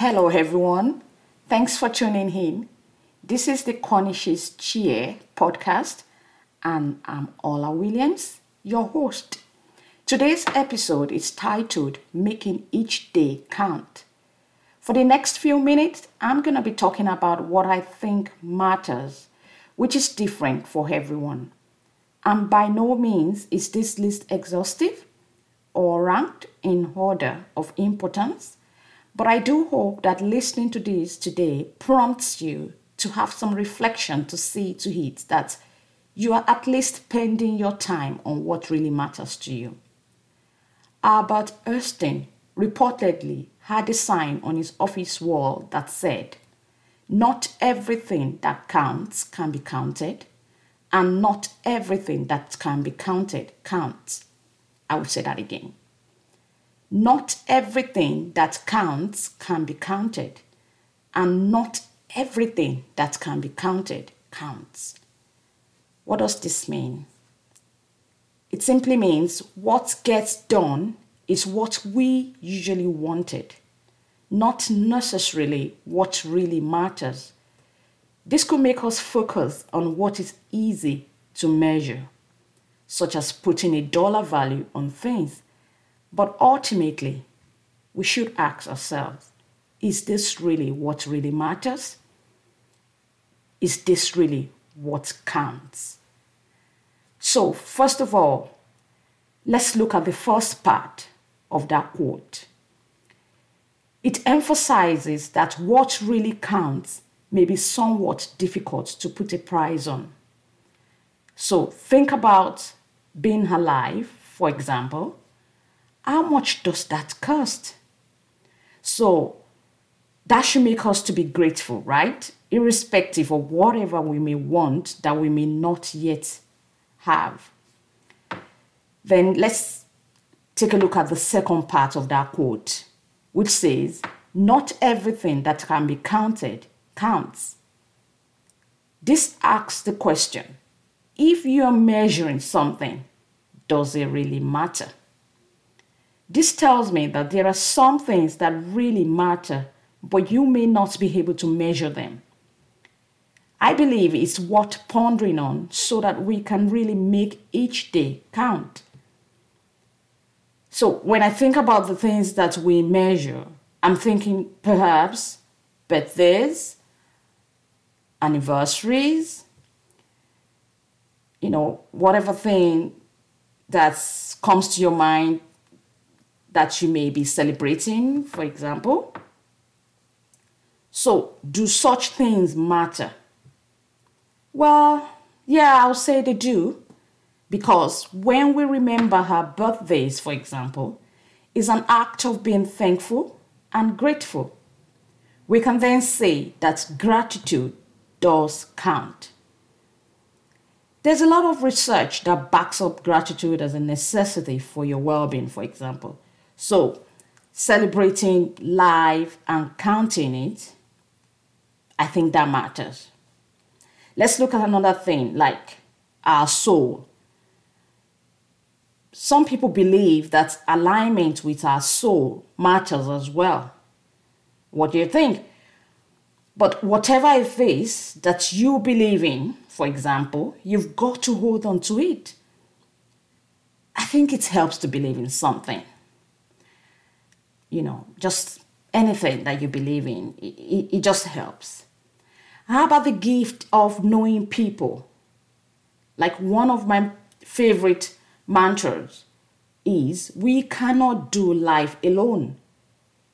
Hello, everyone. Thanks for tuning in. This is the Cornish's Cheer podcast, and I'm Ola Williams, your host. Today's episode is titled Making Each Day Count. For the next few minutes, I'm going to be talking about what I think matters, which is different for everyone. And by no means is this list exhaustive or ranked in order of importance, but I do hope that listening to this today prompts you to have some reflection to see to it that you are at least spending your time on what really matters to you. Albert Einstein reportedly had a sign on his office wall that said, Not everything that counts can be counted, and not everything that can be counted counts. I will say that again. Not everything that counts can be counted, and not everything that can be counted counts. What does this mean? It simply means what gets done is what we usually wanted, not necessarily what really matters. This could make us focus on what is easy to measure, such as putting a dollar value on things. But ultimately, we should ask ourselves is this really what really matters? Is this really what counts? So, first of all, let's look at the first part of that quote. It emphasizes that what really counts may be somewhat difficult to put a price on. So think about being alive, for example. How much does that cost? So that should make us to be grateful, right? Irrespective of whatever we may want that we may not yet have. Then let's take a look at the second part of that quote, which says, Not everything that can be counted counts. This asks the question if you are measuring something, does it really matter? This tells me that there are some things that really matter, but you may not be able to measure them. I believe it's worth pondering on so that we can really make each day count. So when I think about the things that we measure, I'm thinking perhaps birthdays, anniversaries, you know, whatever thing that comes to your mind that you may be celebrating, for example. So, do such things matter? Well, yeah, I'll say they do. Because when we remember her birthdays, for example, is an act of being thankful and grateful. We can then say that gratitude does count. There's a lot of research that backs up gratitude as a necessity for your well being, for example. So, celebrating life and counting it, I think that matters. Let's look at another thing like our soul some people believe that alignment with our soul matters as well. What do you think? But whatever it is that you believe in, for example, you've got to hold on to it. I think it helps to believe in something. You know, just anything that you believe in, it, it just helps. How about the gift of knowing people? Like one of my favorite mantras is we cannot do life alone.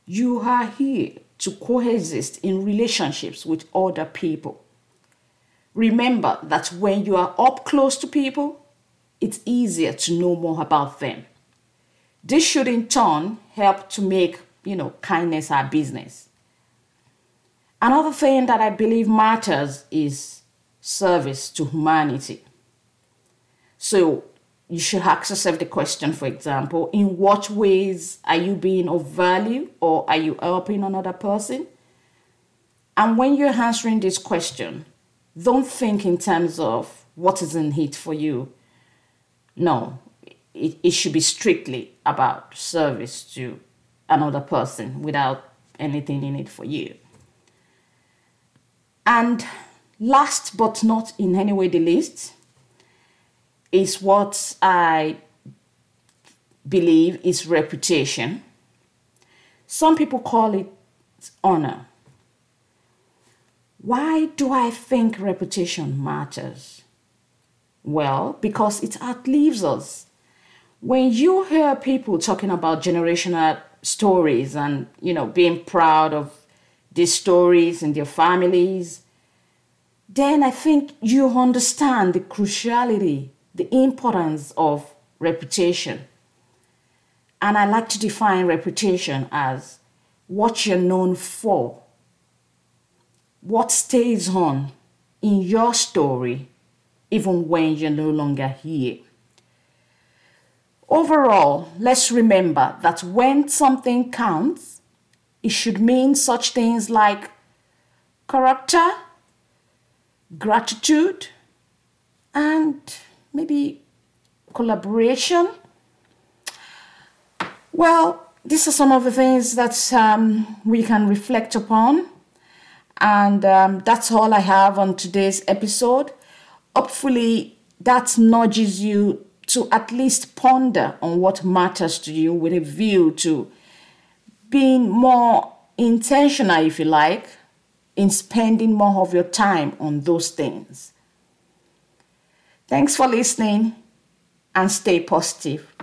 You are here to coexist in relationships with other people. Remember that when you are up close to people, it's easier to know more about them. This should in turn help to make, you know, kindness our business. Another thing that I believe matters is service to humanity. So you should ask yourself the question, for example, in what ways are you being of value or are you helping another person? And when you're answering this question, don't think in terms of what is in it for you. No, it, it should be strictly about service to another person without anything in it for you. And last but not in any way the least is what I believe is reputation. Some people call it honor. Why do I think reputation matters? Well, because it outlives us. When you hear people talking about generational stories and, you know, being proud of these stories and their families, then I think you understand the cruciality, the importance of reputation. And I like to define reputation as what you're known for, what stays on in your story, even when you're no longer here. Overall, let's remember that when something counts, it should mean such things like character, gratitude, and maybe collaboration. Well, these are some of the things that um, we can reflect upon. And um, that's all I have on today's episode. Hopefully, that nudges you to at least ponder on what matters to you with a view to being more intentional, if you like, in spending more of your time on those things. Thanks for listening and stay positive.